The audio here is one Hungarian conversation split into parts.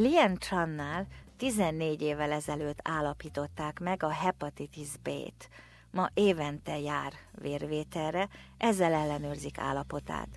Lien Trannál 14 évvel ezelőtt állapították meg a hepatitis B-t. Ma évente jár vérvételre, ezzel ellenőrzik állapotát.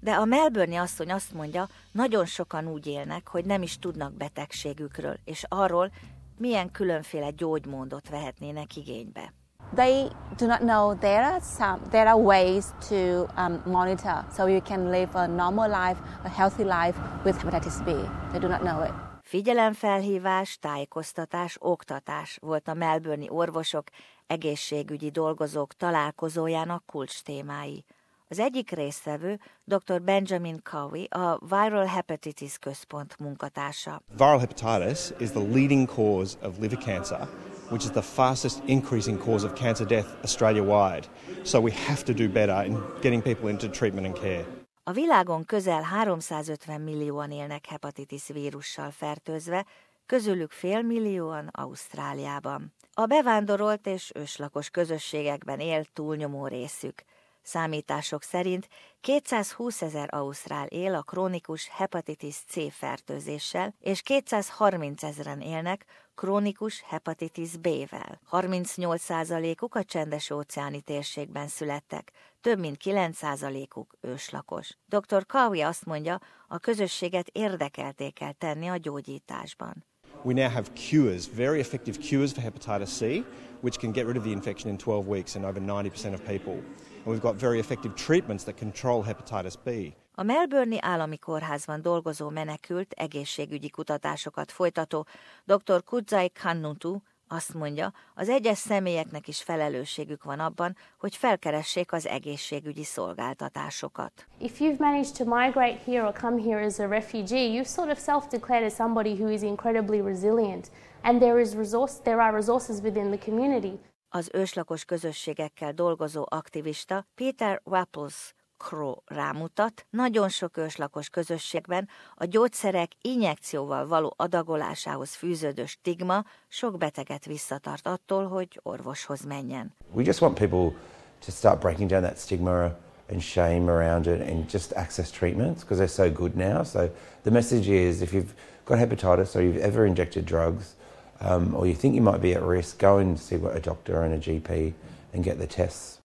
De a Melbourne asszony azt mondja, nagyon sokan úgy élnek, hogy nem is tudnak betegségükről, és arról, milyen különféle gyógymódot vehetnének igénybe. They do not know there are some there are ways to um, monitor so you can live a normal life, a healthy life with hepatitis B. They do not know it. Figyelemfelhívás, tájékoztatás, oktatás volt a melbourne orvosok, egészségügyi dolgozók találkozójának kulcs témái. Az egyik résztvevő dr. Benjamin Cowie, a Viral Hepatitis Központ munkatársa. Viral hepatitis is the leading cause of liver cancer, which is the fastest increasing cause of cancer death Australia-wide. So we have to do better in getting people into treatment and care. A világon közel 350 millióan élnek hepatitis vírussal fertőzve, közülük fél millióan Ausztráliában. A bevándorolt és őslakos közösségekben él túlnyomó részük. Számítások szerint 220 ezer ausztrál él a krónikus hepatitis C fertőzéssel, és 230 ezeren élnek krónikus hepatitis B-vel. 38%-uk a csendes óceáni térségben születtek, több mint 9%-uk őslakos. Dr. Kawi azt mondja, a közösséget érdekelté kell tenni a gyógyításban. We now have cures, very effective cures for hepatitis C, which can get rid of the infection in 12 weeks in over 90% of people. And we've got very effective treatments that control hepatitis B. A Melbourne állami kórházban dolgozó menekült egészségügyi kutatásokat folytató dr. Kudzai Kannutu azt mondja, az egyes személyeknek is felelősségük van abban, hogy felkeressék az egészségügyi szolgáltatásokat. If you've managed to migrate here or come here as a refugee, you've sort of self-declared as somebody who is incredibly resilient, and there is resource, there are resources within the community. Az őslakos közösségekkel dolgozó aktivista Peter Wapples Crow rámutat, nagyon sok őslakos közösségben a gyógyszerek injekcióval való adagolásához fűződő stigma sok beteget visszatart attól, hogy orvoshoz menjen. We just want people to start breaking down that stigma and shame around it and just access treatments because they're so good now. So the message is if you've got hepatitis or you've ever injected drugs um, or you think you might be at risk, go and see a doctor and a GP and get the tests.